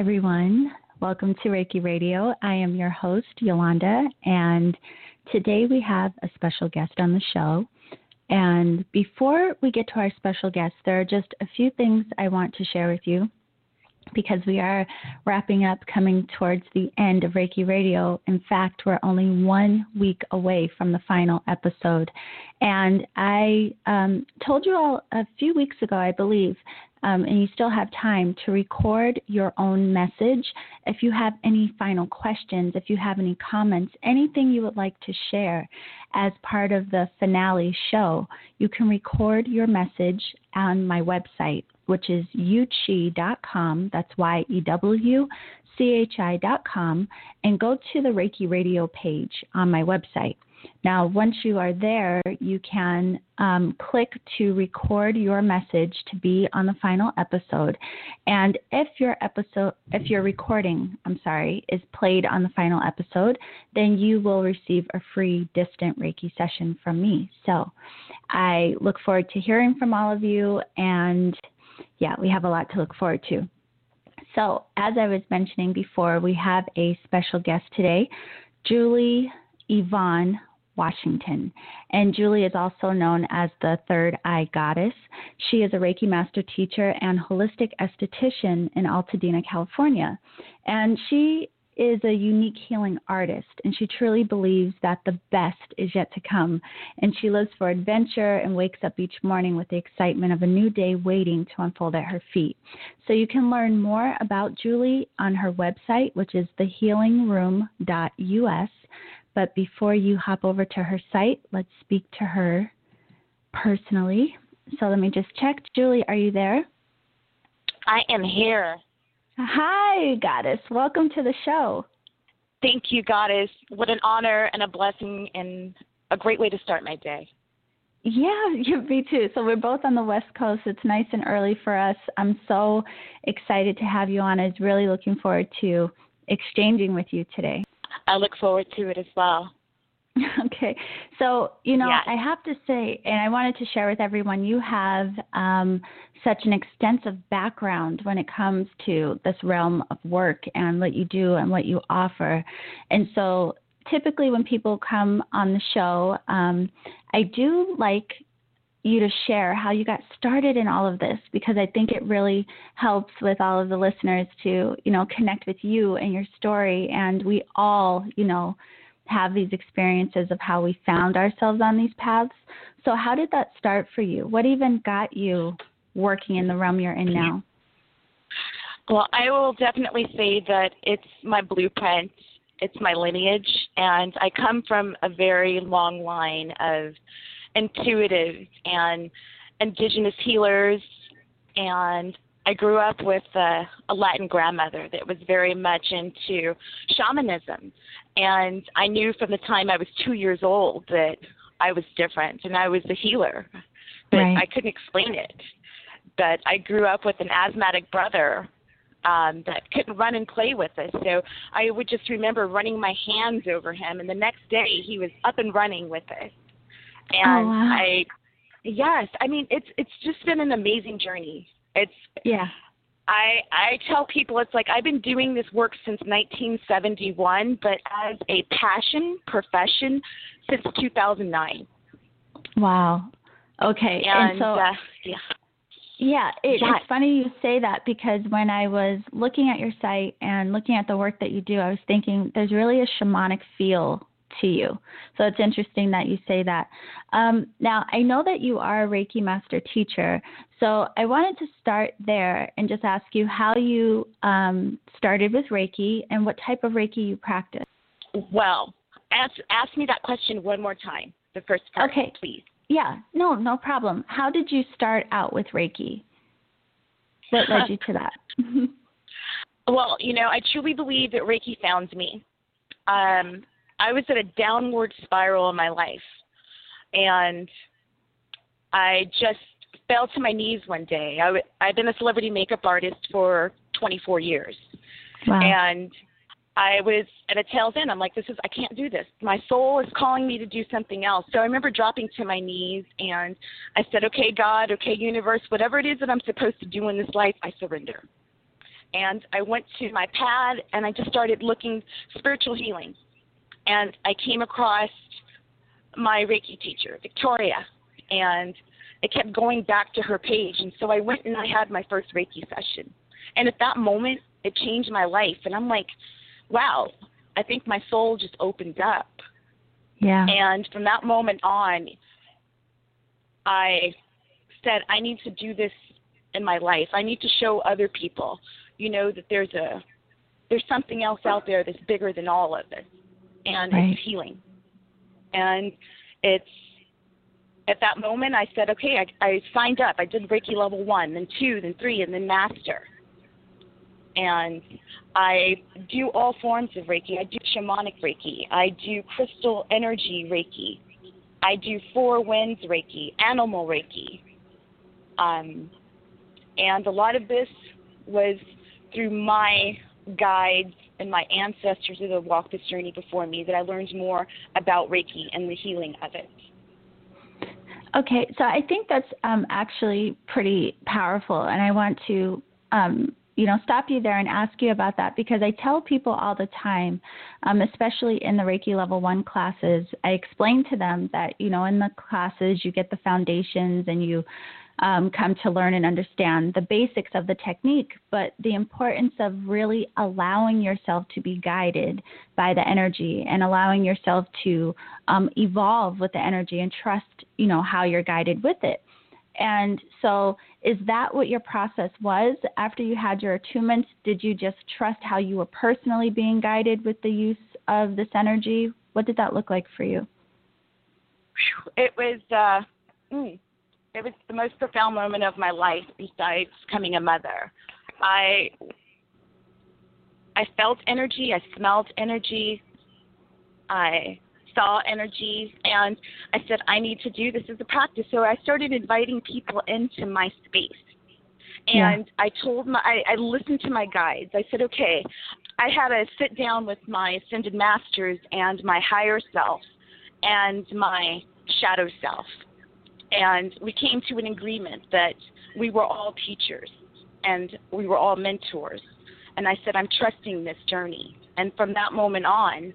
everyone. Welcome to Reiki Radio. I am your host, Yolanda, and today we have a special guest on the show. And before we get to our special guest, there are just a few things I want to share with you because we are wrapping up, coming towards the end of Reiki Radio. In fact, we're only one week away from the final episode. And I um, told you all a few weeks ago, I believe, um, and you still have time to record your own message. If you have any final questions, if you have any comments, anything you would like to share as part of the finale show, you can record your message on my website, which is yewchi.com. That's Y E W C H I.com, and go to the Reiki Radio page on my website. Now, once you are there, you can um, click to record your message to be on the final episode. And if your episode, if your recording, I'm sorry, is played on the final episode, then you will receive a free distant Reiki session from me. So, I look forward to hearing from all of you. And yeah, we have a lot to look forward to. So, as I was mentioning before, we have a special guest today, Julie Evonne Washington. And Julie is also known as the Third Eye Goddess. She is a Reiki Master teacher and holistic esthetician in Altadena, California. And she is a unique healing artist, and she truly believes that the best is yet to come. And she lives for adventure and wakes up each morning with the excitement of a new day waiting to unfold at her feet. So you can learn more about Julie on her website, which is thehealingroom.us. But before you hop over to her site, let's speak to her personally. So let me just check. Julie, are you there? I am here. Hi, Goddess. Welcome to the show. Thank you, Goddess. What an honor and a blessing and a great way to start my day. Yeah, you, me too. So we're both on the West Coast. It's nice and early for us. I'm so excited to have you on. I was really looking forward to exchanging with you today. I look forward to it as well. Okay. So, you know, Yes. I have to say, and I wanted to share with everyone, you have um, such an extensive background when it comes to this realm of work and what you do and what you offer. And so, typically, when people come on the show, um, I do like you to share how you got started in all of this because I think it really helps with all of the listeners to, you know, connect with you and your story. And we all, you know, have these experiences of how we found ourselves on these paths. So, how did that start for you? What even got you working in the realm you're in now? Well, I will definitely say that it's my blueprint, it's my lineage, and I come from a very long line of intuitive and indigenous healers and I grew up with a, a Latin grandmother that was very much into shamanism. And I knew from the time I was two years old that I was different and I was a healer, but Right. I couldn't explain it. But I grew up with an asthmatic brother um, that couldn't run and play with us. So I would just remember running my hands over him, and the next day he was up and running with us. And Oh, wow. I, yes, I mean it's it's just been an amazing journey. It's Yeah. I I tell people it's like I've been doing this work since 1971, but as a passion profession since 2009. Wow. Okay. And, so, uh, yeah, Yeah, it, Yeah. it's funny you say that because when I was looking at your site and looking at the work that you do, I was thinking there's really a shamanic feel to you. So it's interesting that you say that. Um, now, I know that you are a Reiki master teacher, so I wanted to start there and just ask you how you um, started with Reiki and what type of Reiki you practice. well, ask ask me that question one more time. The first part, Okay. please. Yeah, no, no problem. How did you start out with Reiki? What led you to that? Well, you know, I truly believe that Reiki found me. Um, I was at a downward spiral in my life, and I just fell to my knees one day. I w- I've been a celebrity makeup artist for 24 years, wow. and I was at a tail's end. I'm like, this is I can't do this. My soul is calling me to do something else. So I remember dropping to my knees and I said, okay, God, okay, universe, whatever it is that I'm supposed to do in this life, I surrender. And I went to my pad and I just started looking spiritual healing. And I came across my Reiki teacher, Victoria, and I kept going back to her page. And so I went and I had my first Reiki session. And at that moment, it changed my life. And I'm like, wow, I think my soul just opened up. Yeah. And from that moment on, I said, I need to do this in my life. I need to show other people, you know, that there's a there's something else out there that's bigger than all of it, and right. it's healing. And it's at that moment I said, okay, I, I signed up. I did Reiki level one, then two, then three, and then master. And I do all forms of Reiki. I do shamanic Reiki. I do crystal energy Reiki. I do four winds Reiki, animal Reiki. Um, and a lot of this was through my guides and my ancestors that have walked this journey before me that I learned more about Reiki and the healing of it. Okay, so I think that's um, actually pretty powerful, and I want to, um, you know, stop you there and ask you about that because I tell people all the time, um, especially in the Reiki Level One classes, I explain to them that you know in the classes you get the foundations and you um, come to learn and understand the basics of the technique, but the importance of really allowing yourself to be guided by the energy and allowing yourself to um, evolve with the energy and trust, you know, how you're guided with it. And so, is that what your process was after you had your attunements? Did you just trust how you were personally being guided with the use of this energy? What did that look like for you? It was. Uh, mm it was the most profound moment of my life besides becoming a mother. I I felt energy, I smelled energy, I saw energy, and I said I need to do this as a practice. So I started inviting people into my space. And yeah. I told my I, I listened to my guides. I said, okay, I had a sit down with my ascended masters and my higher self and my shadow self and we came to an agreement that we were all teachers and we were all mentors. And I said, I'm trusting this journey. And from that moment on,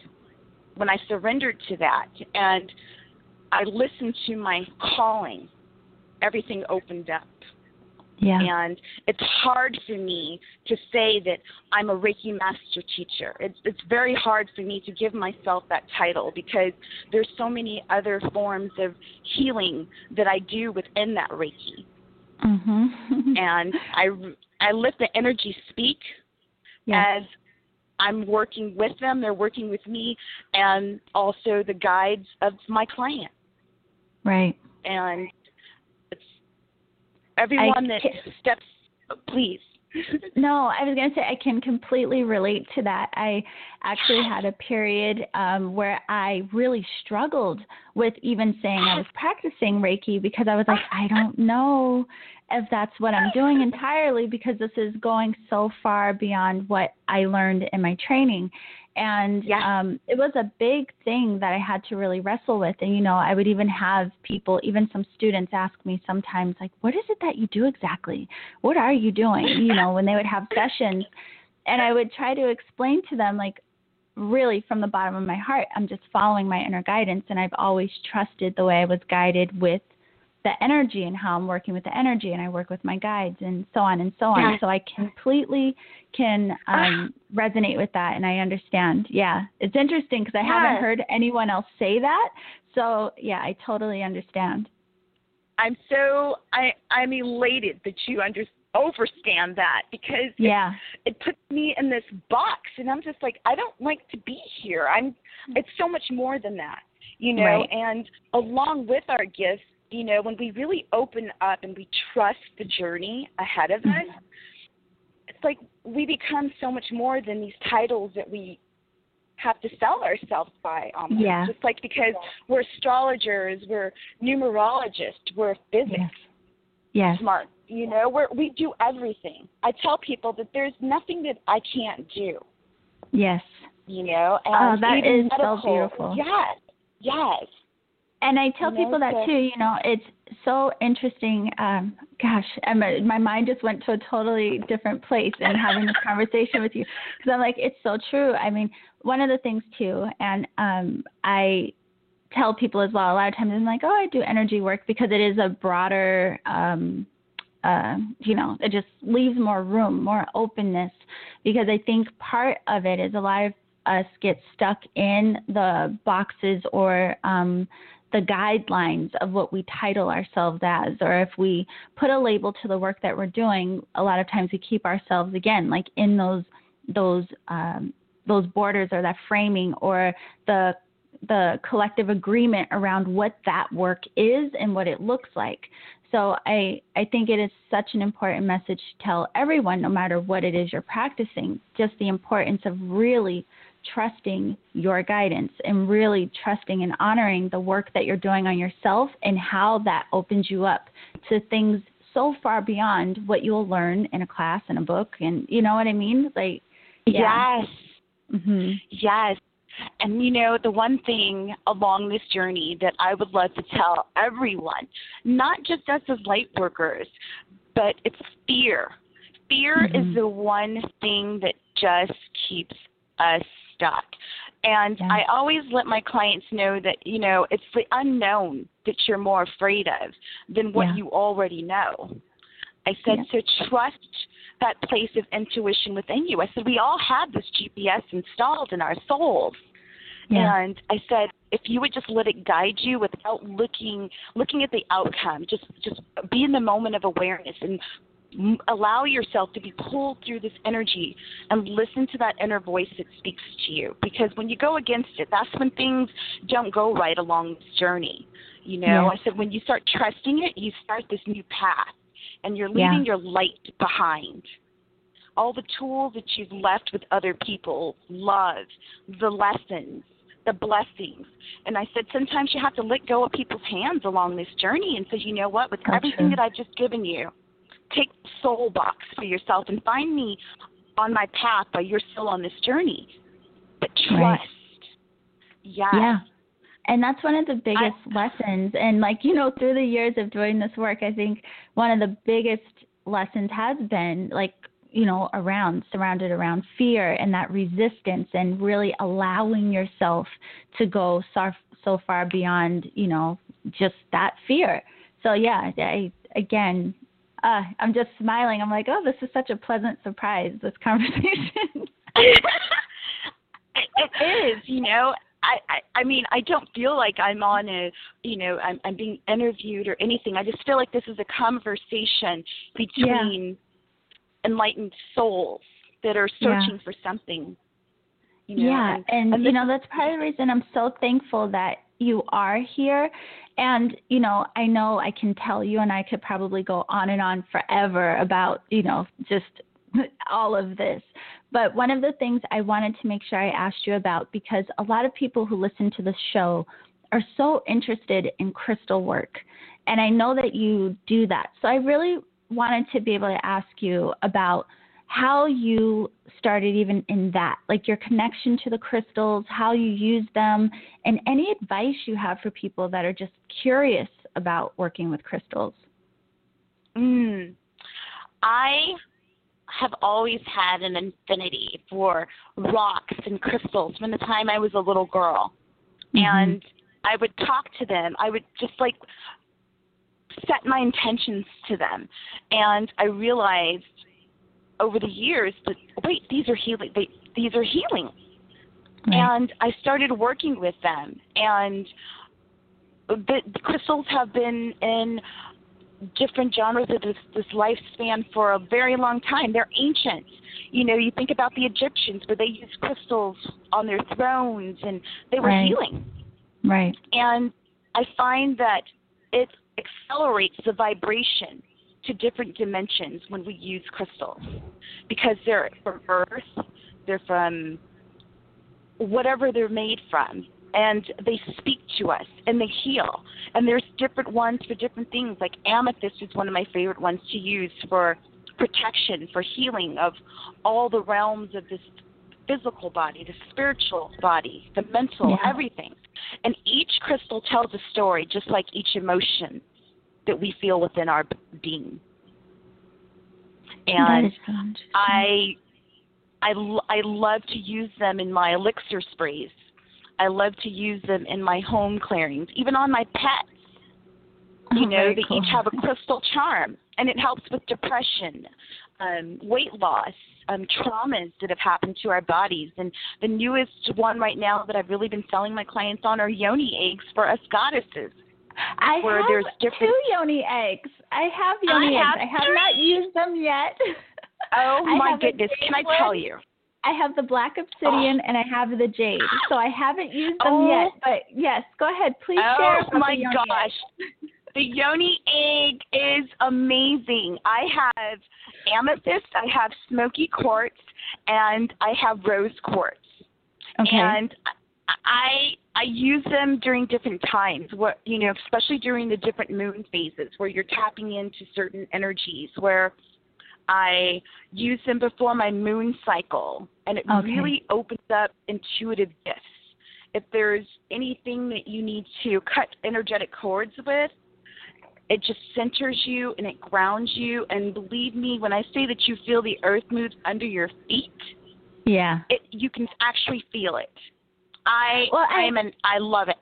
when I surrendered to that and I listened to my calling, everything opened up. Yeah. And it's hard for me to say that I'm a Reiki master teacher. It's it's very hard for me to give myself that title because there's so many other forms of healing that I do within that Reiki. Mm-hmm. and I I let the energy speak yes. as I'm working with them, they're working with me, and also the guides of my client. Right. And everyone that steps, please. no, I was going to say I can completely relate to that. I actually had a period um, where I really struggled with even saying I was practicing Reiki because I was like, I don't know if that's what I'm doing entirely because this is going so far beyond what I learned in my training and yeah. um, it was a big thing that I had to really wrestle with. And you know, I would even have people, even some students, ask me sometimes, like, "What is it that you do exactly? What are you doing?" You know, when they would have sessions, and I would try to explain to them, like, really from the bottom of my heart, I'm just following my inner guidance, and I've always trusted the way I was guided with the energy and how I'm working with the energy, and I work with my guides and so on and so on. Yeah. So I completely can um, resonate with that, and I understand. Yeah, it's interesting because I haven't heard anyone else say that. So yeah, I totally understand. I'm so I I'm elated that you understand overstand that because yeah it, it puts me in this box and i'm just like i don't like to be here i'm it's so much more than that you know right. and along with our gifts you know, when we really open up and we trust the journey ahead of us, it's like we become so much more than these titles that we have to sell ourselves by almost. Yeah. Just like because we're astrologers, we're numerologists, we're physics yes. yes. smart. You know, we're we do everything. I tell people that there's nothing that I can't do. Yes. You know, and oh, that is medical, so beautiful. Yes. Yes and I tell people that too. You know, it's so interesting. Um, gosh, my mind just went to a totally different place in having this conversation with you because I'm like, it's so true. I mean, one of the things too, and um, I tell people as well. A lot of times I'm like, oh, I do energy work because it is a broader. Um, uh, you know, it just leaves more room, more openness, because I think part of it is a lot of us get stuck in the boxes or um, the guidelines of what we title ourselves as, or if we put a label to the work that we're doing, a lot of times we keep ourselves again like in those those um, those borders or that framing or the the collective agreement around what that work is and what it looks like. So I I think it is such an important message to tell everyone, no matter what it is you're practicing, just the importance of really trusting your guidance and really trusting and honoring the work that you're doing on yourself and how that opens you up to things so far beyond what you'll learn in a class and a book and you know what I mean like yeah. yes mm-hmm. yes and you know the one thing along this journey that I would love to tell everyone not just us as light workers but it's fear fear mm-hmm. is the one thing that just keeps us stuck. And yeah. I always let my clients know that, you know, it's the unknown that you're more afraid of than what yeah. you already know. I said, yeah. so trust that place of intuition within you. I said, we all have this GPS installed in our souls. Yeah. And I said, if you would just let it guide you without looking looking at the outcome, just just be in the moment of awareness and allow yourself to be pulled through this energy and listen to that inner voice that speaks to you because when you go against it that's when things don't go right along this journey you know yeah. i said when you start trusting it you start this new path and you're leaving yeah. your light behind all the tools that you've left with other people love the lessons the blessings. And I said, sometimes you have to let go of people's hands along this journey and say, you know what, with everything that I've just given you, take soul box for yourself and find me on my path while you're still on this journey. But trust. Right. Yes. Yeah. And that's one of the biggest I, lessons. And like, you know, through the years of doing this work, I think one of the biggest lessons has been like, you know, around, surrounded around fear and that resistance and really allowing yourself to go so, so far beyond, you know, just that fear. So yeah, I, again, uh, I'm just smiling. I'm like, oh, this is such a pleasant surprise. This conversation. it is, you know. I, I I mean I don't feel like I'm on a you know I'm I'm being interviewed or anything. I just feel like this is a conversation between yeah. enlightened souls that are searching yeah. for something. You know, yeah, and, and, and you know that's part of the reason I'm so thankful that you are here and, you know, I know I can tell you, and I could probably go on and on forever about, you know, just all of this. But one of the things I wanted to make sure I asked you about, because a lot of people who listen to the show are so interested in crystal work. And I know that you do that. So I really wanted to be able to ask you about how you started even in that, like your connection to the crystals, how you use them, and any advice you have for people that are just curious about working with crystals. Mm. I have always had an affinity for rocks and crystals from the time I was a little girl. Mm-hmm. And I would talk to them. I would just like set my intentions to them. And I realized over the years that wait, these are healing. They, these are healing, right. and I started working with them. And the, the crystals have been in different genres of this, this lifespan for a very long time. They're ancient. You know, you think about the Egyptians where they used crystals on their thrones and they were right. healing. Right. And I find that it accelerates the vibration to different dimensions when we use crystals because they're from earth, they're from whatever they're made from, and they speak to us and they heal. And there's different ones for different things. Like amethyst is one of my favorite ones to use for protection, for healing of all the realms of this physical body, the spiritual body, the mental, yeah. everything. And each crystal tells a story, just like each emotion that we feel within our being. And I, I, I love to use them in my elixir sprays. I love to use them in my home clearings, even on my pets. You oh, know, they cool. each have a crystal charm, and it helps with depression, um, weight loss, um, traumas that have happened to our bodies. And the newest one right now that I've really been selling my clients on are yoni eggs for us goddesses. I where have there's different... two yoni eggs. I have yoni I eggs. Have I have not used them yet. Oh my goodness! Can I tell you? I have the black obsidian oh. and I have the jade. So I haven't used them oh. yet, but yes, go ahead. Please oh, share. Oh my gosh. The yoni egg is amazing. I have amethyst, I have smoky quartz, and I have rose quartz. Okay. And I I use them during different times, what you know, especially during the different moon phases where you're tapping into certain energies where I use them before my moon cycle and it okay. really opens up intuitive gifts. If there's anything that you need to cut energetic cords with, it just centers you and it grounds you. And believe me, when I say that you feel the earth move under your feet, yeah, it, you can actually feel it. I well, I, I'm an, I love it.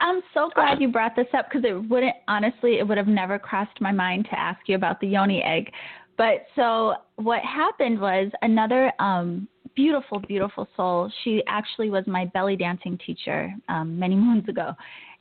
I'm so glad you brought this up because it wouldn't honestly it would have never crossed my mind to ask you about the yoni egg. But so what happened was another um beautiful, beautiful soul. She actually was my belly dancing teacher um, many moons ago.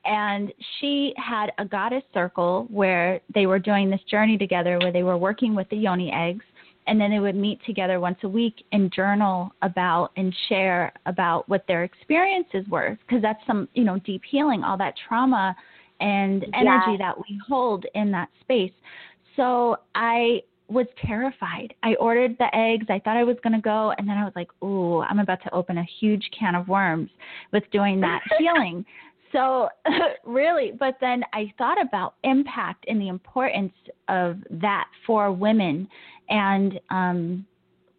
And she had a goddess circle where they were doing this journey together where they were working with the yoni eggs and then they would meet together once a week and journal about and share about what their experiences were because that's some you know deep healing all that trauma and energy that we hold in that space. So i was terrified. I ordered the eggs. I thought i was going to go and then i was like ooh i'm about to open a huge can of worms with doing that healing so really but then i thought about impact and the importance of that for women and um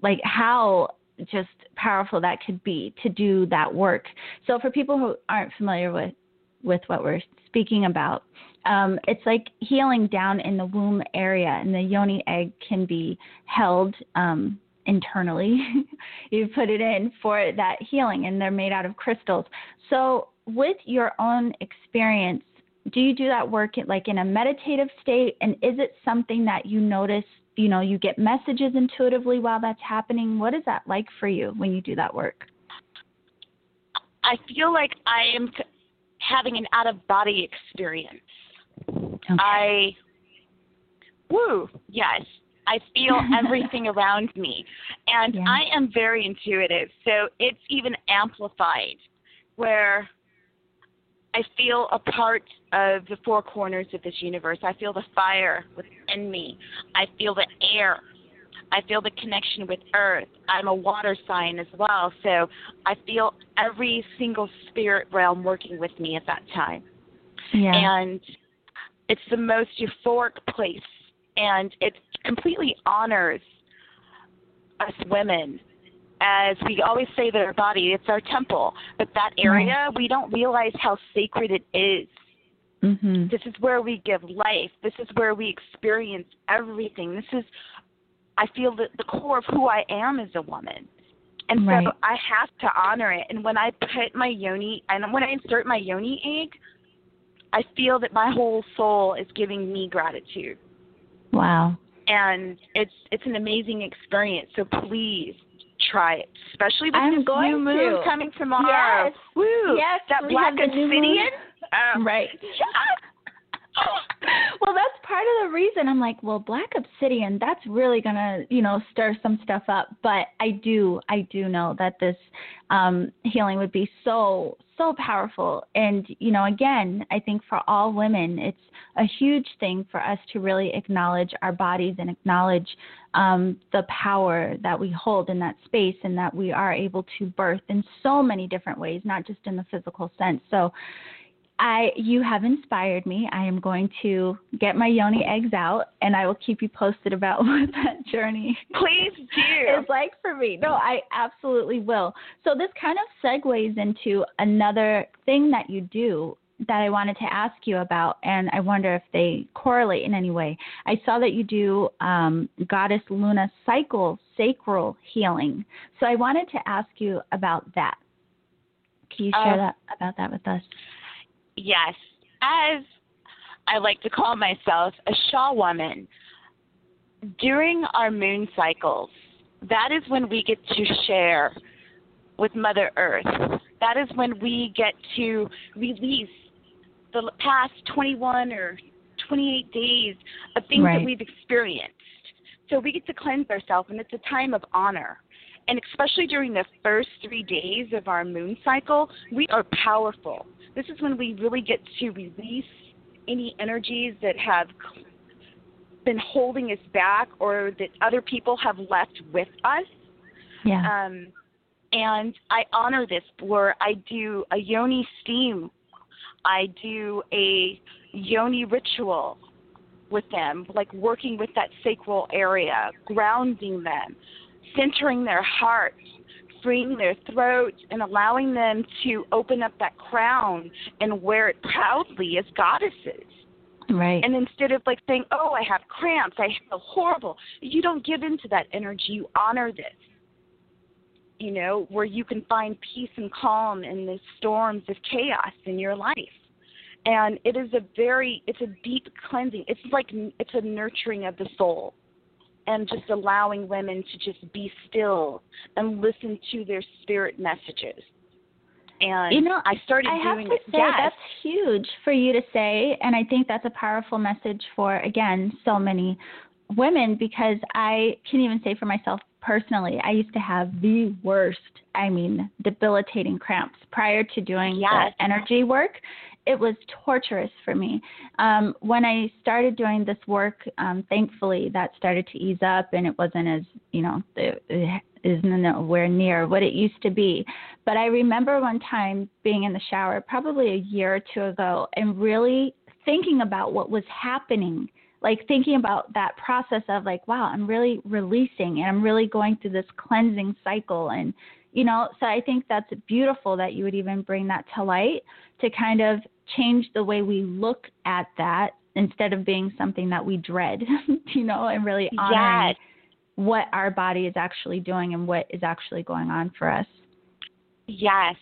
like how just powerful that could be to do that work. So for people who aren't familiar with with what we're speaking about um, it's like healing down in the womb area and the yoni egg can be held um, internally. You put it in for that healing and they're made out of crystals. So with your own experience, do you do that work like in a meditative state? And is it something that you notice, you know, you get messages intuitively while that's happening? What is that like for you when you do that work? I feel like I am having an out of body experience. Okay. I, woo, yes. I feel everything around me. And yeah. I am very intuitive. So it's even amplified where I feel a part of the four corners of this universe. I feel the fire within me. I feel the air. I feel the connection with earth. I'm a water sign as well, so I feel every single spirit realm working with me at that time. Yeah. And it's the most euphoric place and it completely honors us women as we always say that our body it's our temple. But that area we don't realize how sacred it is. Mm-hmm. this is where we give life. This is where we experience everything. This is i feel that the core of who i am as a woman. And right. so i have to honor it. And when i put my yoni and when i insert my yoni egg i feel that my whole soul is giving me gratitude. Wow. And it's it's an amazing experience. So please try it, especially with I'm this new moon to. coming tomorrow. Yes. Woo. Yes, that black obsidian. Um, right. well, that's part of the reason I'm like, well, black obsidian, that's really gonna, you know, stir some stuff up. But I do, I do know that this um, healing would be so, so powerful. And you know, again, I think for all women, it's a huge thing for us to really acknowledge our bodies and acknowledge um, the power that we hold in that space, and that we are able to birth in so many different ways, not just in the physical sense. So I you have inspired me. I am going to get my yoni eggs out and I will keep you posted about what that journey please do is like for me. No, I absolutely will. So this kind of segues into another thing that you do that I wanted to ask you about, and I wonder if they correlate in any way. I saw that you do um, Goddess Luna cycle sacral healing. So I wanted to ask you about that. Can you share uh, that about that with us? Yes. As I like to call myself a Shaw woman, during our moon cycles, that is when we get to share with Mother Earth. That is when we get to release the past 21 or 28 days of things right. that we've experienced. So we get to cleanse ourselves, and it's a time of honor. And especially during the first three days of our moon cycle, we are powerful. This is when we really get to release any energies that have been holding us back or that other people have left with us. Yeah. Um, and I honor this where I do a yoni steam, I do a yoni ritual with them, like working with that sacral area, grounding them, centering their heart, freeing their throat, and allowing them to open up that crown and wear it proudly as goddesses. Right. And instead of like saying, "Oh, I have cramps, I feel horrible," you don't give into that energy. You honor this. You know, where you can find peace and calm in the storms of chaos in your life. And it is a very, it's a deep cleansing. It's like it's a nurturing of the soul, and just allowing women to just be still and listen to their spirit messages and you know, I started I doing have to it. Say, yes. That's huge for you to say, and I think that's a powerful message for again so many women because I can even say for myself personally, I used to have the worst, I mean, debilitating cramps prior to doing yes. the energy work. It was torturous for me. Um, when I started doing this work, um, thankfully that started to ease up, and it wasn't as you know the, is nowhere near what it used to be. But I remember one time being in the shower, probably a year or two ago, and really thinking about what was happening. Like thinking about that process of like, wow, I'm really releasing and I'm really going through this cleansing cycle. And, you know, so I think that's beautiful that you would even bring that to light to kind of change the way we look at that instead of being something that we dread, you know, and really honoring yes what our body is actually doing and what is actually going on for us. Yes.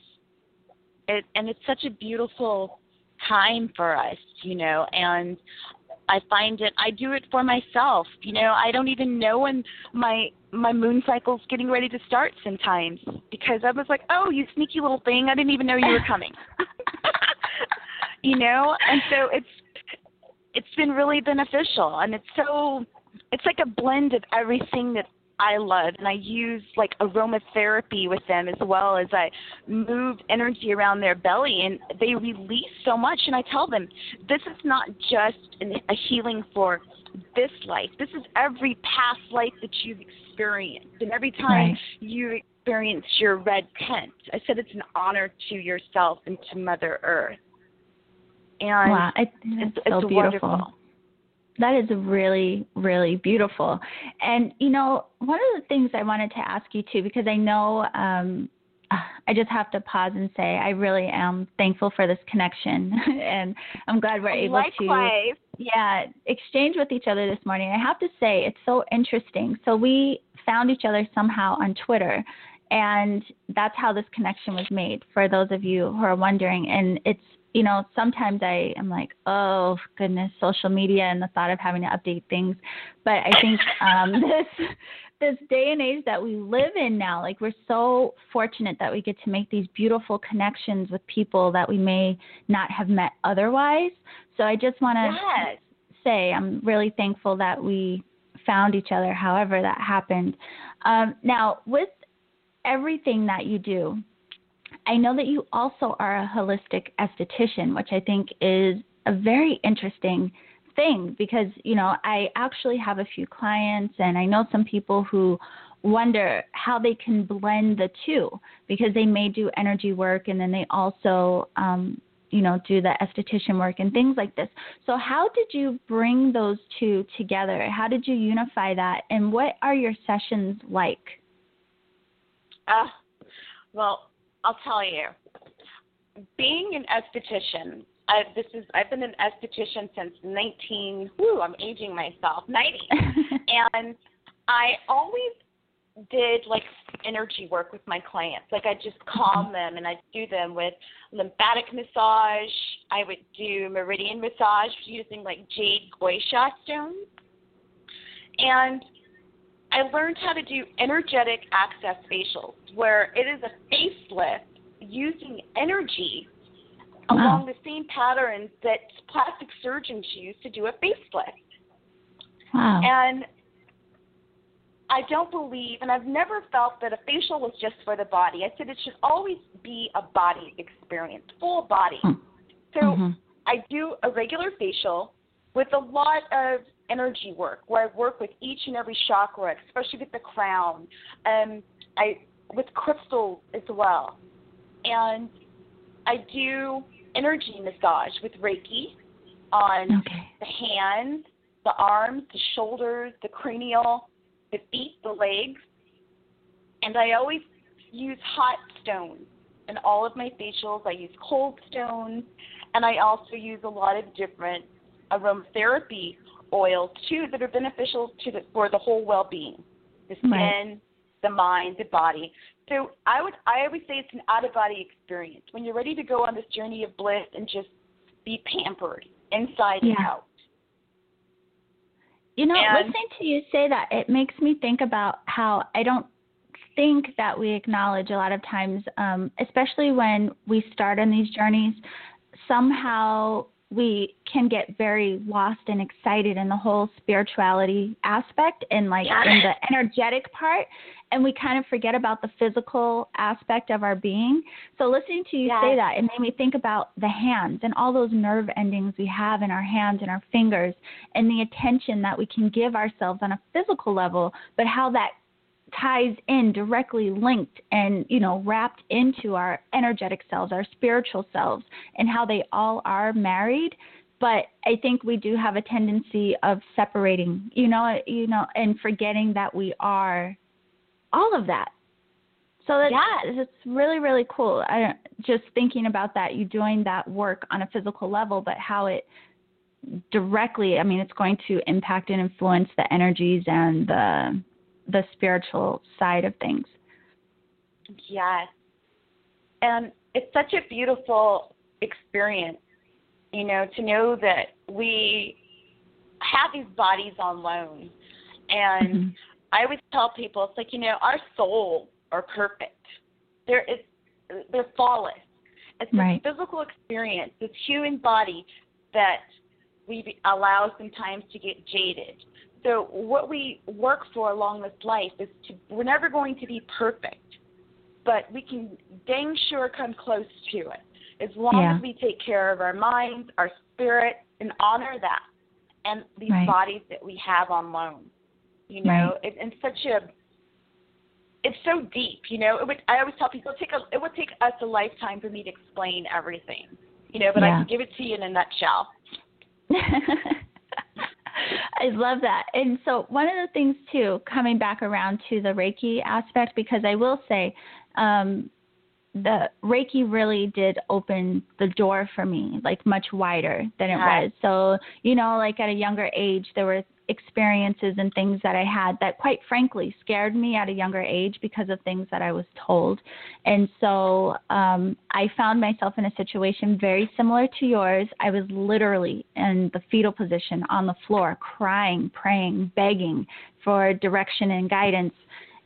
It, and it's such a beautiful time for us, you know, and I find it I do it for myself. You know, I don't even know when my my moon cycle's getting ready to start sometimes because I was like, "Oh, you sneaky little thing. I didn't even know you were coming." you know, and so it's it's been really beneficial and it's so it's like a blend of everything that I love, and I use like aromatherapy with them as well as I move energy around their belly, and they release so much. And I tell them, this is not just an, a healing for this life. This is every past life that you've experienced, and every time right. you experience your red tent. I said it's an honor to yourself and to Mother Earth. And wow, it's, it's, it's so beautiful. Wonderful. That is really really beautiful. And you know one of the things i wanted to ask you too because i know um, i just have to pause and say i really am thankful for this connection. And i'm glad we're able Likewise. to yeah exchange with each other this morning. I have to say it's so interesting. So we found each other somehow on twitter and that's how this connection was made for those of you who are wondering. And it's you know, sometimes I am like, oh goodness, social media and the thought of having to update things. But I think um, this this day and age that we live in now, like we're so fortunate that we get to make these beautiful connections with people that we may not have met otherwise. So I just want to yes. say I'm really thankful that we found each other, however that happened. Um, now, with everything that you do, I know that you also are a holistic esthetician, which I think is a very interesting thing because, you know, I actually have a few clients and I know some people who wonder how they can blend the two because they may do energy work and then they also um, you know do the esthetician work and things like this. So how did you bring those two together? How did you unify that? And what are your sessions like? Uh, well I'll tell you, being an esthetician, I, this is I've been an esthetician since 19. Whoo, I'm aging myself. 90, and I always did like energy work with my clients. Like I just calm mm-hmm. them and I do them with lymphatic massage. I would do meridian massage using like jade gua sha stones. And I learned how to do energetic access facials where it is a facelift using energy wow. along the same patterns that plastic surgeons use to do a facelift. Wow. And I don't believe, and I've never felt that a facial was just for the body. I said it should always be a body experience, full body. Mm. So mm-hmm. I do a regular facial with a lot of energy work, where I work with each and every chakra, especially with the crown, and I with crystals as well, and I do energy massage with Reiki on okay. the hands, the arms, the shoulders, the cranial, the feet, the legs, and I always use hot stones in all of my facials. I use cold stones, and I also use a lot of different aromatherapy oils too that are beneficial to the, for the whole well-being, the skin, right. the mind, the body. So I would I always say it's an out-of-body experience when you're ready to go on this journey of bliss and just be pampered inside yeah. and out. You know, and, listening to you say that, it makes me think about how I don't think that we acknowledge a lot of times, um, especially when we start on these journeys, somehow we can get very lost and excited in the whole spirituality aspect and like yeah. in the energetic part and we kind of forget about the physical aspect of our being so listening to you say that it made me think about the hands and all those nerve endings we have in our hands and our fingers and the attention that we can give ourselves on a physical level but how that ties in directly linked and you know wrapped into our energetic selves our spiritual selves and how they all are married. But i think we do have a tendency of separating you know you know and forgetting that we are all of that. So that's yeah. it's really really cool. I just thinking about that you doing that work on a physical level but how it directly i mean it's going to impact and influence the energies and the the spiritual side of things. Yes. And it's such a beautiful experience, you know, to know that we have these bodies on loan. And mm-hmm. I always tell people, it's like, you know, our souls are perfect. They're, they're flawless. It's right. this physical experience, this human body that we allow sometimes to get jaded so what we work for along this life is to we're never going to be perfect, but we can dang sure come close to it as long yeah. as we take care of our minds, our spirit, and honor that and these right. bodies that we have on loan. You know, right. it, and such a it's so deep. You know, it would I always tell people it take a, it would take us a lifetime for me to explain everything. You know, but yeah. I can give it to you in a nutshell. I love that. And so, one of the things, too, coming back around to the Reiki aspect, because I will say, um, the Reiki really did open the door for me, like much wider than it was. So, you know, like at a younger age, there were experiences and things that I had that, quite frankly, scared me at a younger age because of things that I was told. And so um, I found myself in a situation very similar to yours. I was literally in the fetal position on the floor, crying, praying, begging for direction and guidance.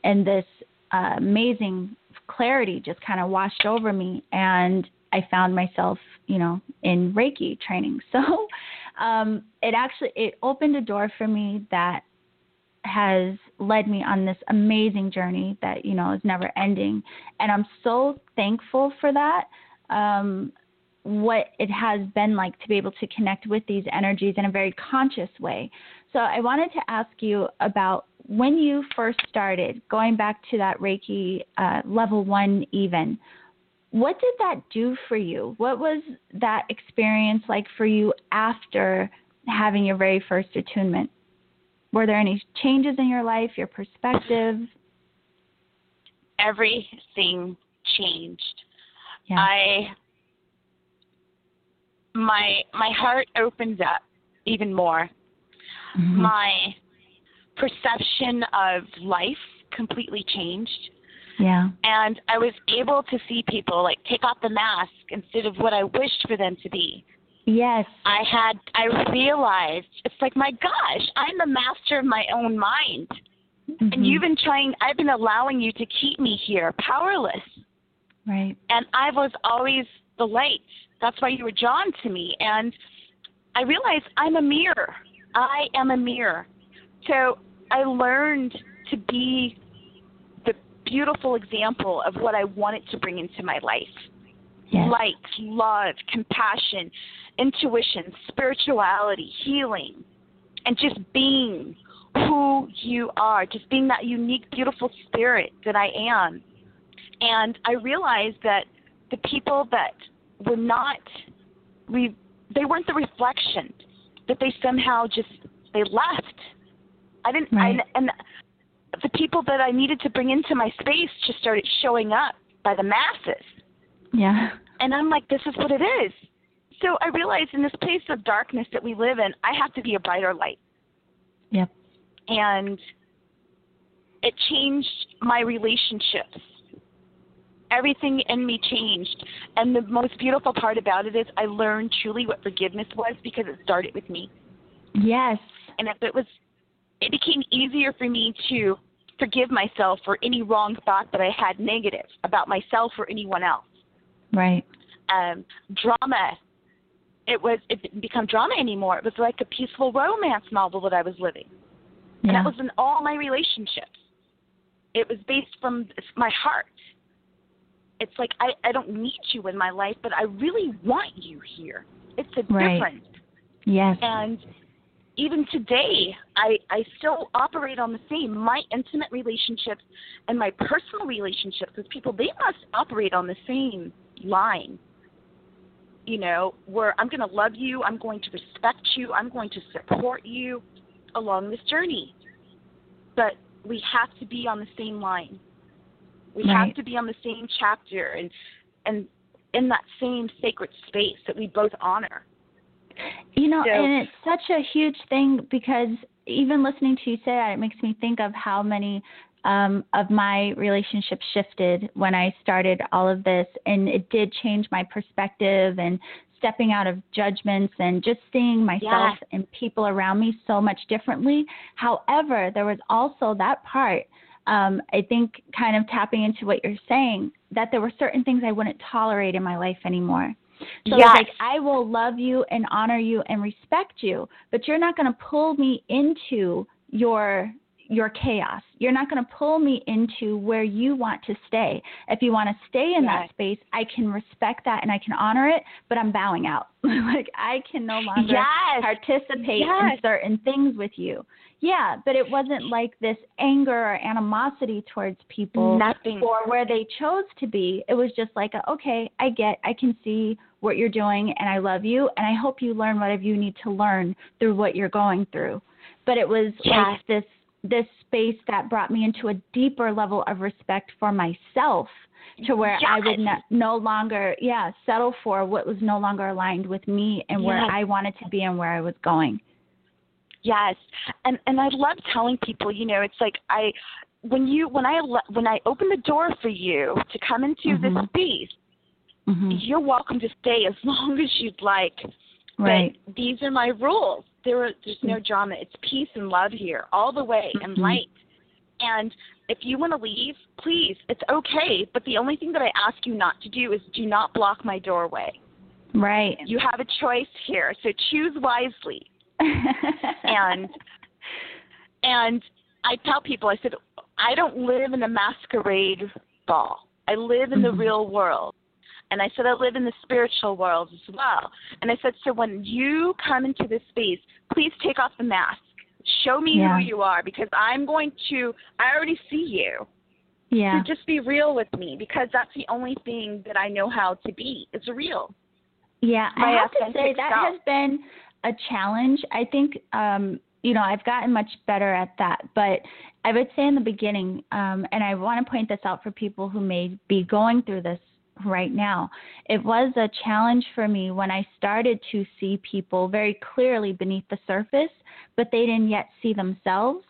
And this uh, amazing clarity just kind of washed over me. And I found myself, you know, in Reiki training. So um, it actually it opened a door for me that has led me on this amazing journey that you know is never ending, and I'm so thankful for that. Um, what it has been like to be able to connect with these energies in a very conscious way. So I wanted to ask you about when you first started, going back to that Reiki uh, level one even. What did that do for you? What was that experience like for you after having your very first attunement? Were there any changes in your life, your perspective? Everything changed. Yeah. I my my heart opens up even more. Mhm. My perception of life completely changed. yeah. And I was able to see people like take off the mask instead of what I wished for them to be. Yes. I had I realized it's like my gosh, I'm the master of my own mind. Mhm. And you've been trying I've been allowing you to keep me here powerless. right. And I was always the light. That's why you were drawn to me. And I realized I'm a mirror. I am a mirror. So I learned to be the beautiful example of what I wanted to bring into my life Yes. light, love, compassion, intuition, spirituality, healing, and just being who you are, just being that unique, beautiful spirit that I am. And I realized that the people that were not, re- they weren't the reflection, that they somehow just they left. I didn't. Right. I, and the people that I needed to bring into my space just started showing up by the masses. Yeah. And I'm like, this is what it is. So I realized in this place of darkness that we live in, I have to be a brighter light. Yep. And it changed my relationships. Everything in me changed. And the most beautiful part about it is I learned truly what forgiveness was because it started with me. Yes. And if it was, it became easier for me to forgive myself for any wrong thought that I had negative about myself or anyone else. Right. um, drama. It was it didn't become drama anymore. It was like a peaceful romance novel that I was living, and that was in all my relationships. It was based from my heart. It's like I I don't need you in my life, but I really want you here. It's a Right. difference. yes. And even today, I I still operate on the same. My intimate relationships and my personal relationships with people, they must operate on the same line. You know, where I'm going to love you, I'm going to respect you, I'm going to support you along this journey. But we have to be on the same line. We Right. have to be on the same chapter and and in that same sacred space that we both honor. You know, So- and it's such a huge thing because even listening to you say that, it makes me think of how many um, of my relationships shifted when I started all of this, and it did change my perspective and stepping out of judgments and just seeing myself Yes. and people around me so much differently. However, there was also that part. Um, I think kind of tapping into what you're saying that there were certain things I wouldn't tolerate in my life anymore. So Yes. it's like I will love you and honor you and respect you, but you're not going to pull me into your your chaos. You're not going to pull me into where you want to stay. If you want to stay in Yes. that space, I can respect that and I can honor it, but I'm bowing out. like I can no longer Yes. participate in certain things with you. Yeah, but it wasn't like this anger or animosity towards people Nothing. or where they chose to be. It was just like, a, okay, I get, I can see what you're doing, and I love you, and I hope you learn whatever you need to learn through what you're going through. But it was Yes. like this this space that brought me into a deeper level of respect for myself to where I would no, no longer, yeah, settle for what was no longer aligned with me and where I wanted to be and where I was going. Yes, and and I love telling people, you know, it's like I when you when I when I open the door for you to come into this Mhm. space, hmm you're welcome to stay as long as you'd like. Right. But these are my rules. There are, there's no drama. It's peace and love here, all the way, and Mhm. light. And if you want to leave, please, it's okay. But the only thing that I ask you not to do is do not block my doorway. Right. You have a choice here, so choose wisely. and and I tell people, I said, I don't live in a masquerade ball. I live in the Mhm. real world. And I said, I live in the spiritual world as well. And I said, so when you come into this space, please take off the mask. Show me Yeah. who you are because I'm going to, I already see you. yeah. So just be real with me because that's the only thing that I know how to be. It's real. Yeah, I have to say that self. has been a challenge. I think um, you know I've gotten much better at that, but I would say in the beginning, um, and I want to point this out for people who may be going through this right now. It was a challenge for me when I started to see people very clearly beneath the surface, but they didn't yet see themselves.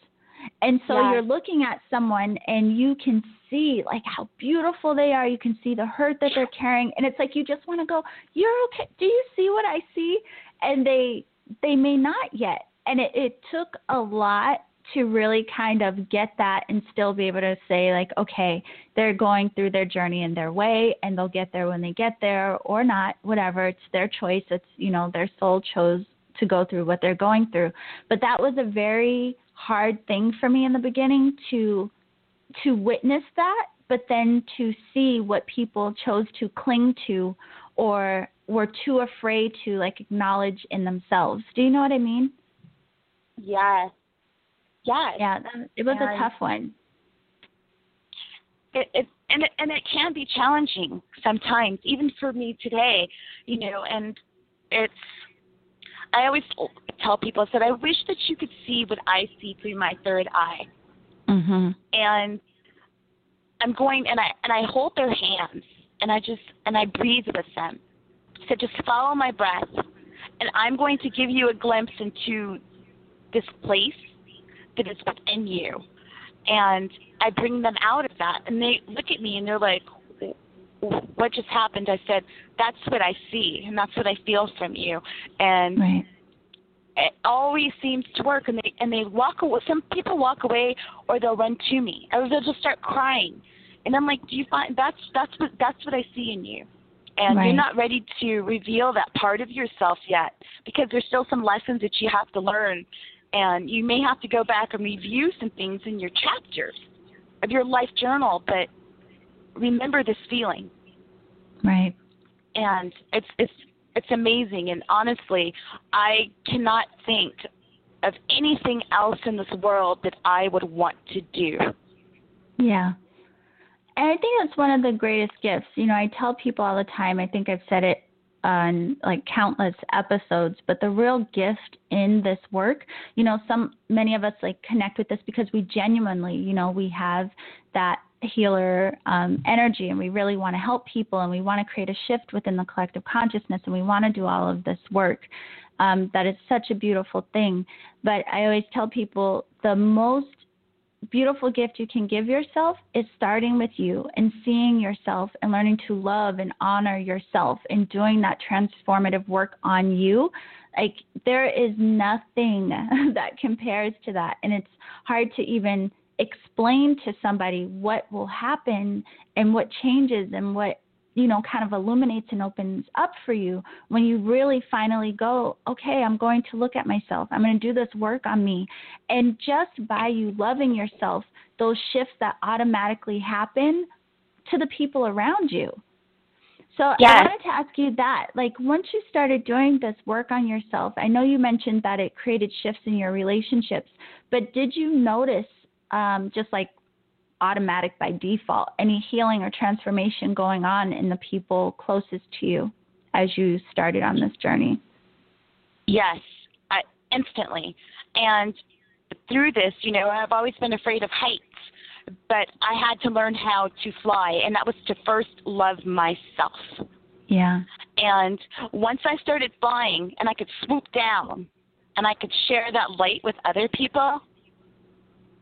And so yes. you're looking at someone and you can see like how beautiful they are. You can see the hurt that they're carrying and it's like you just want to go, "You're okay. Do you see what I see?" And they they may not yet. And it, it took a lot to really kind of get that and still be able to say like okay they're going through their journey in their way and they'll get there when they get there or not whatever. It's their choice. It's you know their soul chose to go through what they're going through. But that was a very hard thing for me in the beginning to to witness that but then to see what people chose to cling to or were too afraid to like acknowledge in themselves. Do you know what i mean? Yes Yes. Yeah, it was and a tough one. It, it and it, and it can be challenging sometimes, even for me today. You know, and it's. I always tell people, I said, I wish that you could see what I see through my third eye. Mm-hmm. And I'm going and I and I hold their hands and I just and I breathe with them. So just follow my breath, and I'm going to give you a glimpse into this place that is within you. And I bring them out of that, and they look at me and they're like, "What just happened?" I said, "That's what I see, and that's what I feel from you." And right. it always seems to work. And they and they walk away. Some people walk away, or they'll run to me, or they'll just start crying. And I'm like, "Do you find that's that's what that's what I see in you?" and right. you're not ready to reveal that part of yourself yet because there's still some lessons that you have to learn and you may have to go back and review some things in your chapters of your life journal, but remember this feeling. Right. And it's it's it's amazing and honestly, I cannot think of anything else in this world that I would want to do. Yeah. And I think that's one of the greatest gifts. You know, I tell people all the time, I think I've said it on like countless episodes but the real gift in this work you know some many of us like connect with this because we genuinely you know we have that healer um, energy and we really want to help people and we want to create a shift within the collective consciousness and we want to do all of this work. Um, that is such a beautiful thing. But i always tell people the most beautiful gift you can give yourself is starting with you and seeing yourself and learning to love and honor yourself and doing that transformative work on you. Like, there is nothing that compares to that. And it's hard to even explain to somebody what will happen and what changes and what you know, kind of illuminates and opens up for you when you really finally go, okay, I'm going to look at myself. I'm going to do this work on me. And just by you loving yourself, those shifts that automatically happen to the people around you. So yes. I wanted to ask you that. Like once you started doing this work on yourself, I know you mentioned that it created shifts in your relationships, but did you notice um, just like automatic by default. Any healing or transformation going on in the people closest to you as you started on this journey? Yes, I, instantly. And through this, you know, I've always been afraid of heights, but I had to learn how to fly, and that was to first love myself. Yeah. And once I started flying and I could swoop down and I could share that light with other people,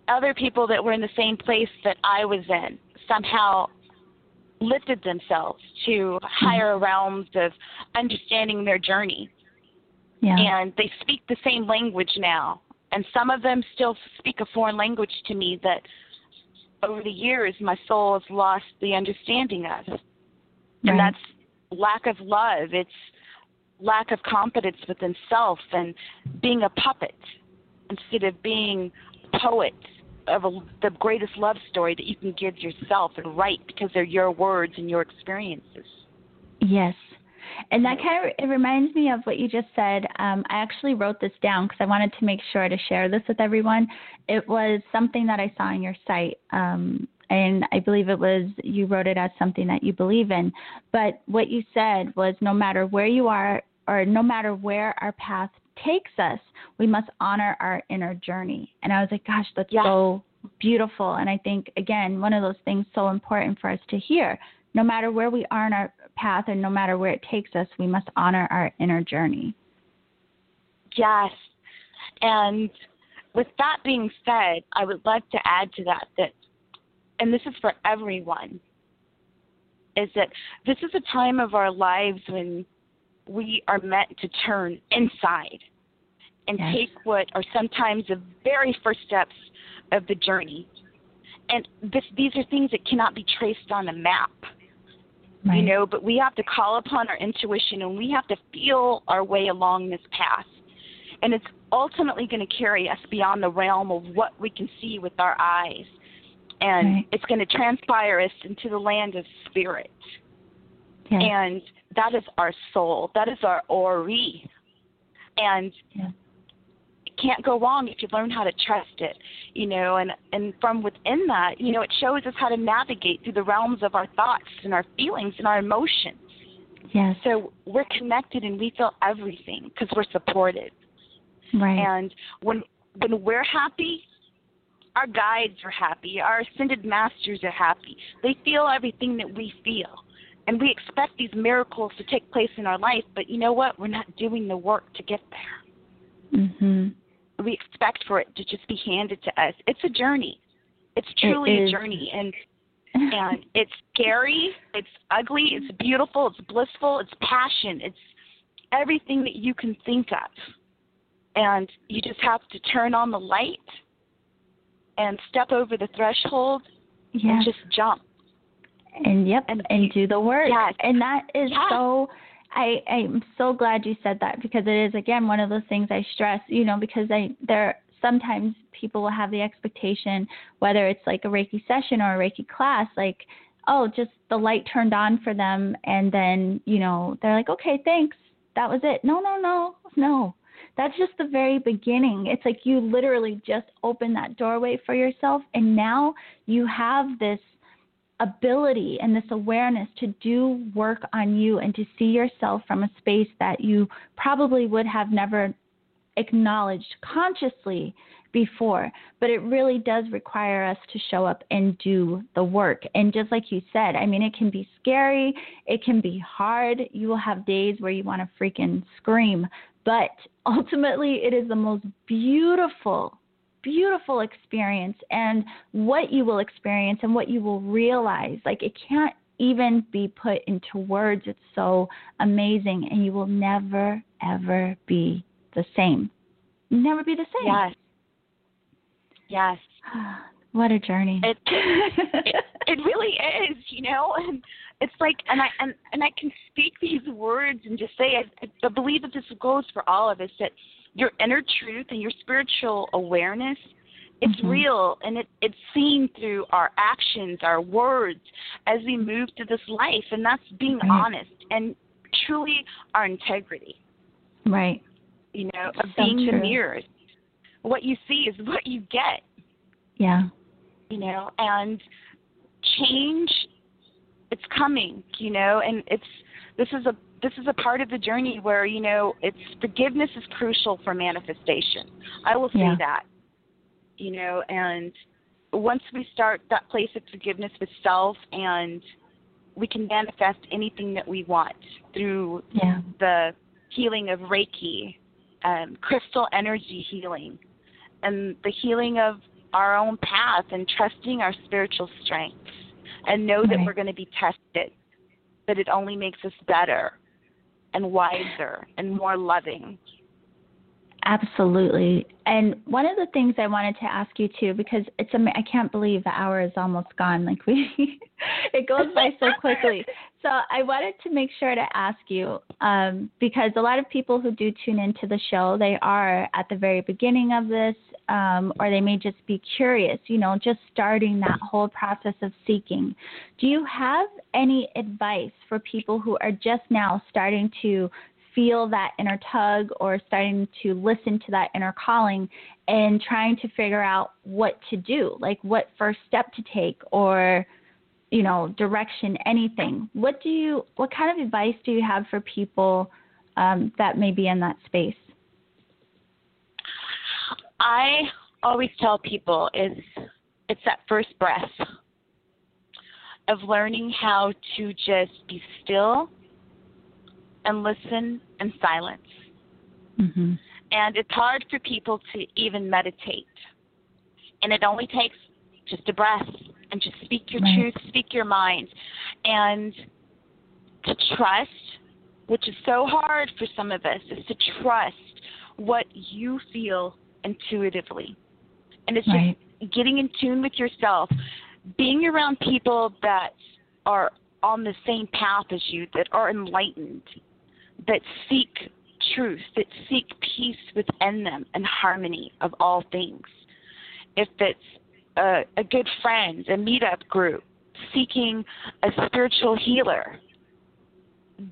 other people that were in the same place that I was in somehow lifted themselves to higher mm-hmm. realms of understanding their journey. Yeah. And they speak the same language now. And some of them still speak a foreign language to me that over the years my soul has lost the understanding of. Right. And that's lack of love. It's lack of confidence within self and being a puppet instead of being a poet of a, the greatest love story that you can give yourself and write because they're your words and your experiences. Yes. And that kind of it reminds me of what you just said. Um, I actually wrote this down because I wanted to make sure to share this with everyone. It was something that I saw on your site, um, and I believe it was you wrote it as something that you believe in. But what you said was, no matter where you are, or no matter where our path takes us, we must honor our inner journey. And I was like, gosh, that's yeah. so beautiful. And I think, again, one of those things so important for us to hear no matter where we are in our path and no matter where it takes us, we must honor our inner journey. Yes. And with that being said, I would like to add to that that, and this is for everyone, is that this is a time of our lives when we are meant to turn inside and yes. take what are sometimes the very first steps of the journey. And this, these are things that cannot be traced on a map. Right. You know, but we have to call upon our intuition and we have to feel our way along this path. And it's ultimately going to carry us beyond the realm of what we can see with our eyes. And right. it's going to transpire us into the land of spirit. Yes. And that is our soul. That is our ori. And yes can't go wrong if you learn how to trust it you know and and from within that you know it shows us how to navigate through the realms of our thoughts and our feelings and our emotions. Yes. So we're connected and we feel everything because we're supported. Right. And when when we're happy our guides are happy our ascended masters are happy. They feel everything that we feel and we expect these miracles to take place in our life but you know what we're not doing the work to get there mhm we expect for it to just be handed to us. It's a journey. It's truly it a journey and and it's scary, it's ugly, it's beautiful, it's blissful, it's passion, it's everything that you can think of. And you just have to turn on the light and step over the threshold yes. and just jump. And yep, and, and do the work. Yes. And that is yes. so I I'm so glad you said that because it is again one of those things I stress, you know, because I there sometimes people will have the expectation whether it's like a Reiki session or a Reiki class like oh just the light turned on for them and then, you know, they're like okay, thanks. That was it. No, no, no. No. That's just the very beginning. It's like you literally just open that doorway for yourself and now you have this ability and this awareness to do work on you and to see yourself from a space that you probably would have never acknowledged consciously before. But it really does require us to show up and do the work. And just like you said, I mean, it can be scary, it can be hard. You will have days where you want to freaking scream. But ultimately, it is the most beautiful beautiful experience and what you will experience and what you will realize. Like it can't even be put into words. It's so amazing and you will never, ever be the same. Never be the same. Yes. Yes. what a journey. It, it, it really is, you know, and it's like, and I and and I can speak these words and just say, I, I believe that this goes for all of us that your inner truth and your spiritual awareness it's mm-hmm. real and it, it's seen through our actions our words as we move through this life and that's being right. honest and truly our integrity right you know so of being true. the mirror what you see is what you get yeah you know and change it's coming you know and it's this is a this is a part of the journey where you know it's forgiveness is crucial for manifestation. I will say yeah. that. You know, and once we start that place of forgiveness with self and we can manifest anything that we want through yeah. the healing of Reiki, um, crystal energy healing, and the healing of our own path and trusting our spiritual strengths and know right. that we're going to be tested, but it only makes us better and wiser and more loving. Absolutely. And one of the things I wanted to ask you too, because it's I can't believe the hour is almost gone. Like we, it goes by so quickly. So I wanted to make sure to ask you, um, because a lot of people who do tune into the show, they are at the very beginning of this, um, or they may just be curious. You know, just starting that whole process of seeking. Do you have any advice for people who are just now starting to feel that inner tug or starting to listen to that inner calling and trying to figure out what to do, like what first step to take or you know direction anything. What do you what kind of advice do you have for people um, that may be in that space? I always tell people is it's that first breath of learning how to just be still and listen in silence. Mm-hmm. And it's hard for people to even meditate. And it only takes just a breath and just speak your right. truth, speak your mind. And to trust, which is so hard for some of us, is to trust what you feel intuitively. And it's right. just getting in tune with yourself, being around people that are on the same path as you, that are enlightened, that seek truth, that seek peace within them and harmony of all things. If it's a, a good friend, a meetup group, seeking a spiritual healer,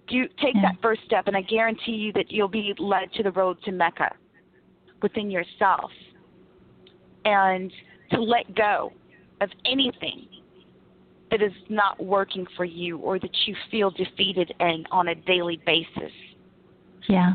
do take yeah. that mm-hmm. first step, and I guarantee you that you'll be led to the road to Mecca within yourself, and to let go of anything that is not working for you or that you feel defeated in on a daily basis. Yeah.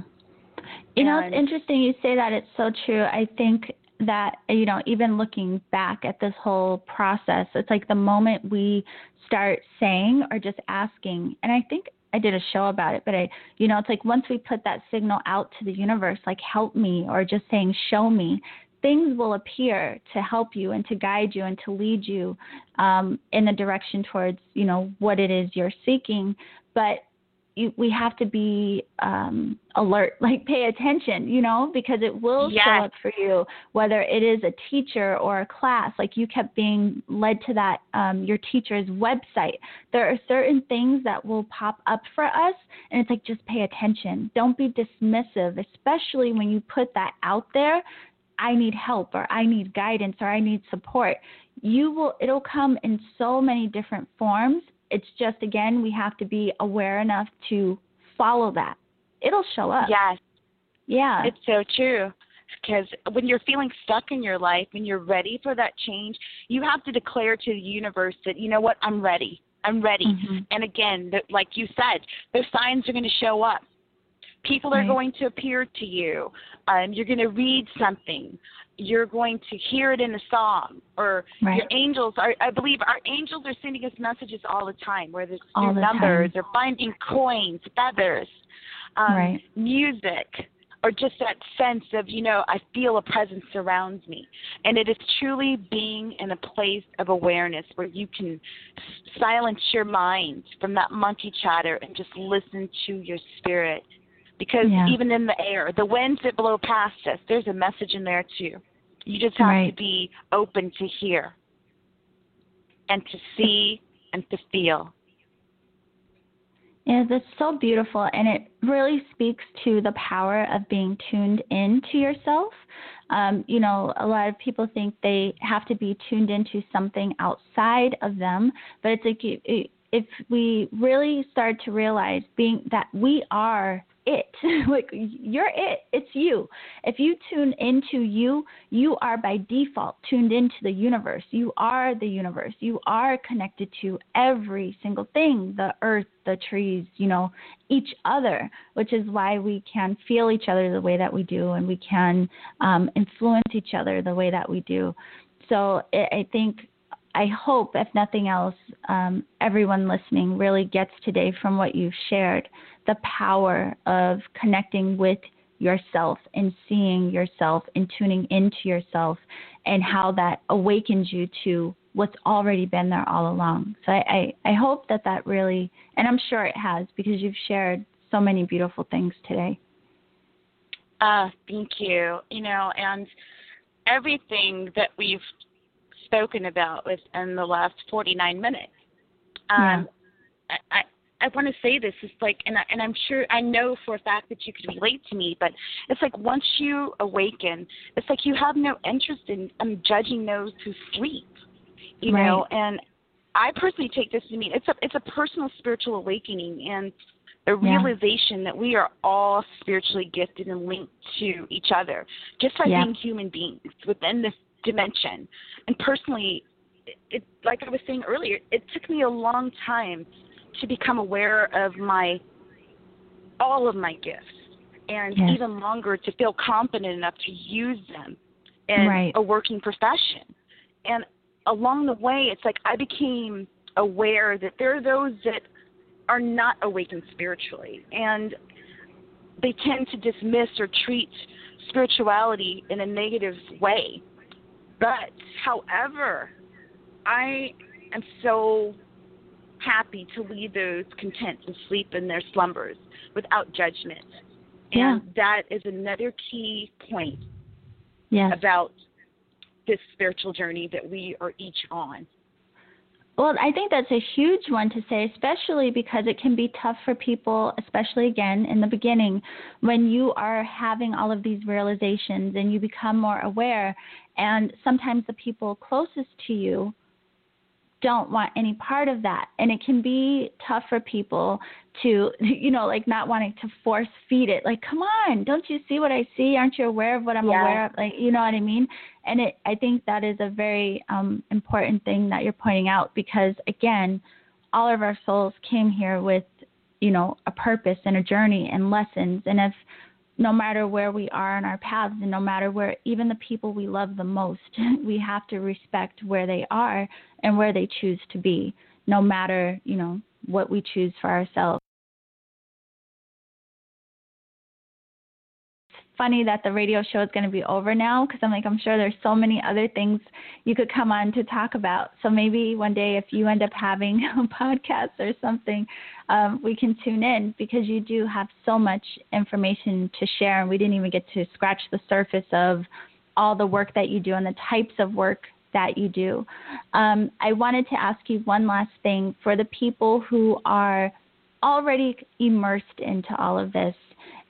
You and, know, it's interesting you say that. It's so true. I think that, you know, even looking back at this whole process, it's like the moment we start saying or just asking, and I think I did a show about it, but I, you know, it's like once we put that signal out to the universe, like help me, or just saying show me, things will appear to help you and to guide you and to lead you um, in the direction towards, you know, what it is you're seeking. But you, we have to be um, alert, like pay attention, you know, because it will yes. show up for you, whether it is a teacher or a class. Like you kept being led to that, um, your teacher's website. There are certain things that will pop up for us, and it's like just pay attention. Don't be dismissive, especially when you put that out there. I need help, or I need guidance, or I need support. You will, it'll come in so many different forms it's just again we have to be aware enough to follow that. It'll show up. Yes. Yeah. It's so true. Because when you're feeling stuck in your life and you're ready for that change, you have to declare to the universe that, you know what, I'm ready. I'm ready. Mm-hmm. And again, that, like you said, those signs are going to show up. People are going to appear to you. Um, you're going to read something you're going to hear it in a song or right. your angels are i believe our angels are sending us messages all the time whether it's through numbers time. or finding coins feathers um, right. music or just that sense of you know i feel a presence surrounds me and it is truly being in a place of awareness where you can silence your mind from that monkey chatter and just listen to your spirit because yeah. even in the air, the winds that blow past us, there's a message in there too. You just have right. to be open to hear and to see and to feel. Yeah, that's so beautiful, and it really speaks to the power of being tuned in to yourself. Um, you know, a lot of people think they have to be tuned into something outside of them, but it's like if we really start to realize being that we are it. like you're it. It's you. If you tune into you, you are by default tuned into the universe. You are the universe. You are connected to every single thing, the earth, the trees, you know, each other, which is why we can feel each other the way that we do and we can um, influence each other the way that we do. So I think I hope, if nothing else, um, everyone listening really gets today from what you've shared the power of connecting with yourself and seeing yourself and tuning into yourself and how that awakens you to what's already been there all along. So I, I, I hope that that really, and I'm sure it has because you've shared so many beautiful things today. Uh, thank you. You know, and everything that we've spoken about within the last 49 minutes. Um, yeah. I, I want to say this is like, and I, and I'm sure I know for a fact that you could relate to me, but it's like once you awaken, it's like you have no interest in um, judging those who sleep, you right. know. And I personally take this to mean it's a it's a personal spiritual awakening and a Yeah. realization that we are all spiritually gifted and linked to each other, just by Yeah. being human beings within this dimension. And personally, it, it like I was saying earlier, it took me a long time to become aware of my all of my gifts and Yes. even longer to feel confident enough to use them in Right. a working profession. And along the way it's like I became aware that there are those that are not awakened spiritually and they tend to dismiss or treat spirituality in a negative way. But, however, I am so happy to leave those content to sleep in their slumbers without judgment. Yeah. And that is another key point yes. about this spiritual journey that we are each on. Well, I think that's a huge one to say, especially because it can be tough for people, especially again in the beginning, when you are having all of these realizations and you become more aware. And sometimes the people closest to you don't want any part of that. And it can be tough for people to, you know, like not wanting to force feed it. Like, come on, don't you see what I see? Aren't you aware of what I'm yeah. aware of? Like, you know what I mean? And it, I think that is a very um, important thing that you're pointing out because, again, all of our souls came here with, you know, a purpose and a journey and lessons. And if no matter where we are in our paths and no matter where even the people we love the most, we have to respect where they are and where they choose to be, no matter, you know, what we choose for ourselves. Funny that the radio show is going to be over now because I'm like, I'm sure there's so many other things you could come on to talk about. So maybe one day if you end up having a podcast or something, um, we can tune in because you do have so much information to share. And we didn't even get to scratch the surface of all the work that you do and the types of work that you do. Um, I wanted to ask you one last thing for the people who are already immersed into all of this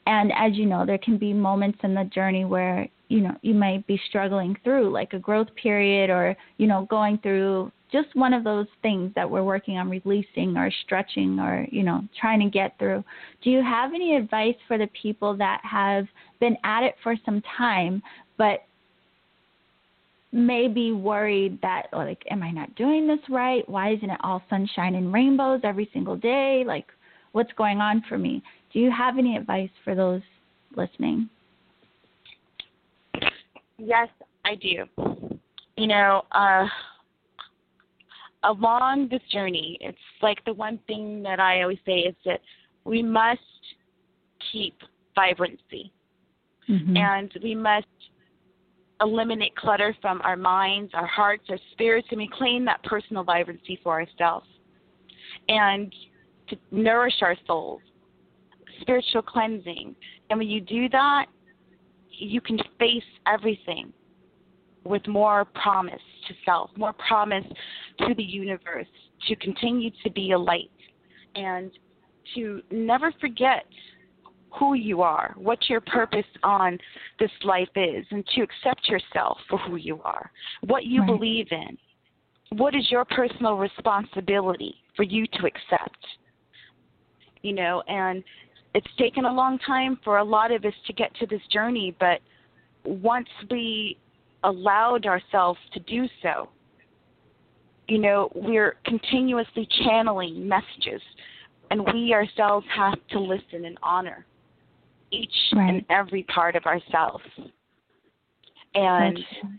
and as you know, there can be moments in the journey where, you know, you might be struggling through like a growth period or, you know, going through just one of those things that we're working on releasing or stretching or, you know, trying to get through. Do you have any advice for the people that have been at it for some time, but may be worried that oh, like am i not doing this right? Why isn't it all sunshine and rainbows every single day? Like what's going on for me do you have any advice for those listening? Yes, I do. You know, uh, along this journey, it's like the one thing that I always say is that we must keep vibrancy mm-hmm. and we must eliminate clutter from our minds, our hearts, our spirits, and we claim that personal vibrancy for ourselves. And to nourish our souls spiritual cleansing. And when you do that, you can face everything with more promise to self, more promise to the universe, to continue to be a light, and to never forget who you are, what your purpose on this life is, and to accept yourself for who you are, what you right. believe in. What is your personal responsibility for you to accept? You know, and it's taken a long time for a lot of us to get to this journey, but once we allowed ourselves to do so, you know, we're continuously channeling messages, and we ourselves have to listen and honor each right. and every part of ourselves. And That's,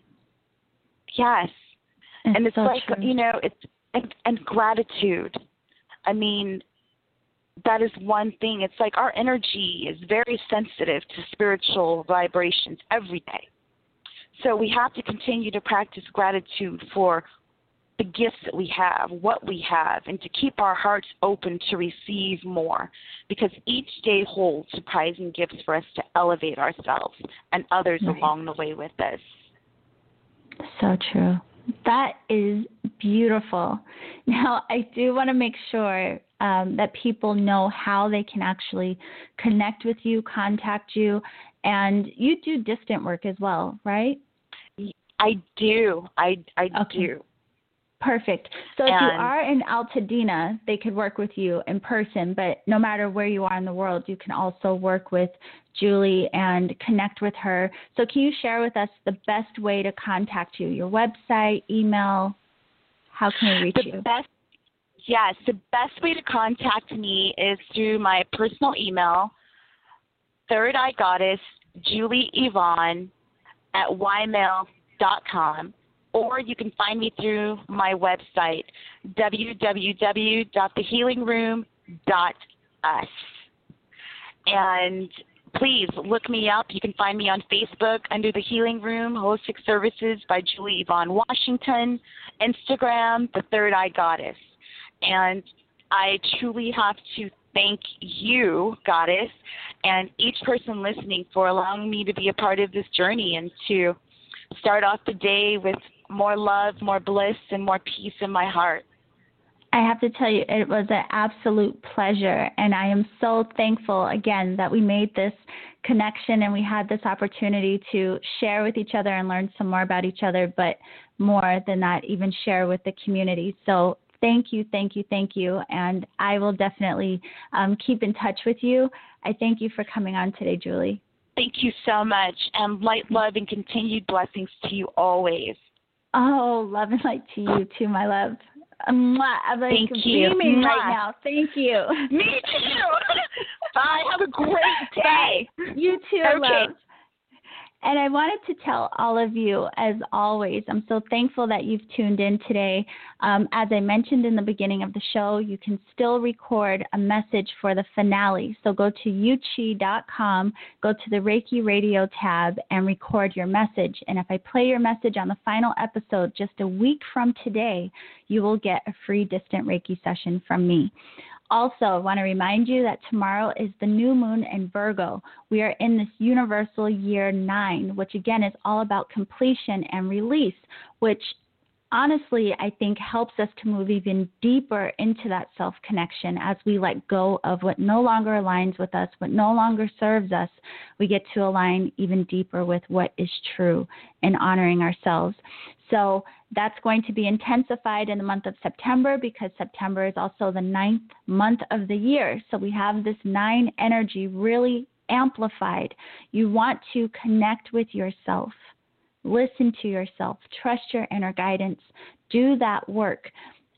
yes, it's and it's so like true. you know, it's and, and gratitude. I mean, that is one thing. It's like our energy is very sensitive to spiritual vibrations every day. So we have to continue to practice gratitude for the gifts that we have, what we have, and to keep our hearts open to receive more because each day holds surprising gifts for us to elevate ourselves and others right. along the way with us. So true. That is beautiful. Now, I do want to make sure um, that people know how they can actually connect with you, contact you, and you do distant work as well, right? I do. I I okay. do. Perfect. So if you are in Altadena, they could work with you in person, but no matter where you are in the world, you can also work with Julie and connect with her. So can you share with us the best way to contact you? Your website, email? How can we reach the you? Best, yes, the best way to contact me is through my personal email, Third Eye Goddess Julie Evonne at ymail.com. or you can find me through my website, www.thehealingroom.us. And please look me up. You can find me on Facebook under The Healing Room, Holistic Services by Julie Evonne Washington, Instagram, The Third Eye Goddess. And I truly have to thank you, Goddess, and each person listening for allowing me to be a part of this journey and to start off the day with more love, more bliss, and more peace in my heart. I have to tell you, it was an absolute pleasure. And I am so thankful again that we made this connection and we had this opportunity to share with each other and learn some more about each other, but more than that, even share with the community. So thank you, thank you, thank you. And I will definitely um, keep in touch with you. I thank you for coming on today, Julie. Thank you so much. And light, love, and continued blessings to you always. Oh, love and light to you too, my love. I'm like Thank you. beaming right now. Thank you. Me too. Bye. Have a great day. You too, Okay. love. And I wanted to tell all of you, as always, I'm so thankful that you've tuned in today. Um, as I mentioned in the beginning of the show, you can still record a message for the finale. So go to yewchi.com, go to the Reiki Radio tab, and record your message. And if I play your message on the final episode just a week from today, you will get a free distant Reiki session from me. Also, I want to remind you that tomorrow is the new moon in Virgo. We are in this universal year nine, which again is all about completion and release, which honestly I think helps us to move even deeper into that self connection as we let go of what no longer aligns with us, what no longer serves us. We get to align even deeper with what is true and honoring ourselves. So that's going to be intensified in the month of September because September is also the ninth month of the year. So we have this nine energy really amplified. You want to connect with yourself, listen to yourself, trust your inner guidance, do that work.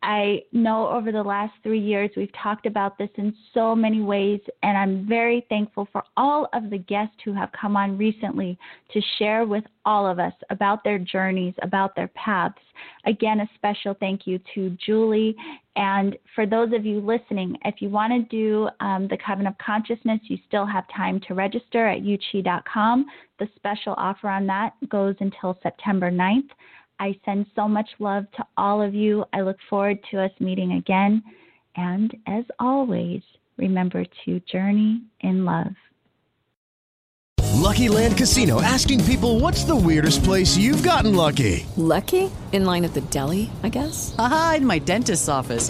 I know over the last three years we've talked about this in so many ways, and I'm very thankful for all of the guests who have come on recently to share with all of us about their journeys, about their paths. Again, a special thank you to Julie. And for those of you listening, if you want to do um, the Coven of Consciousness, you still have time to register at yewchi.com. The special offer on that goes until September 9th. I send so much love to all of you. I look forward to us meeting again. And as always, remember to journey in love. Lucky Land Casino asking people what's the weirdest place you've gotten lucky? Lucky? In line at the deli, I guess? Aha, in my dentist's office.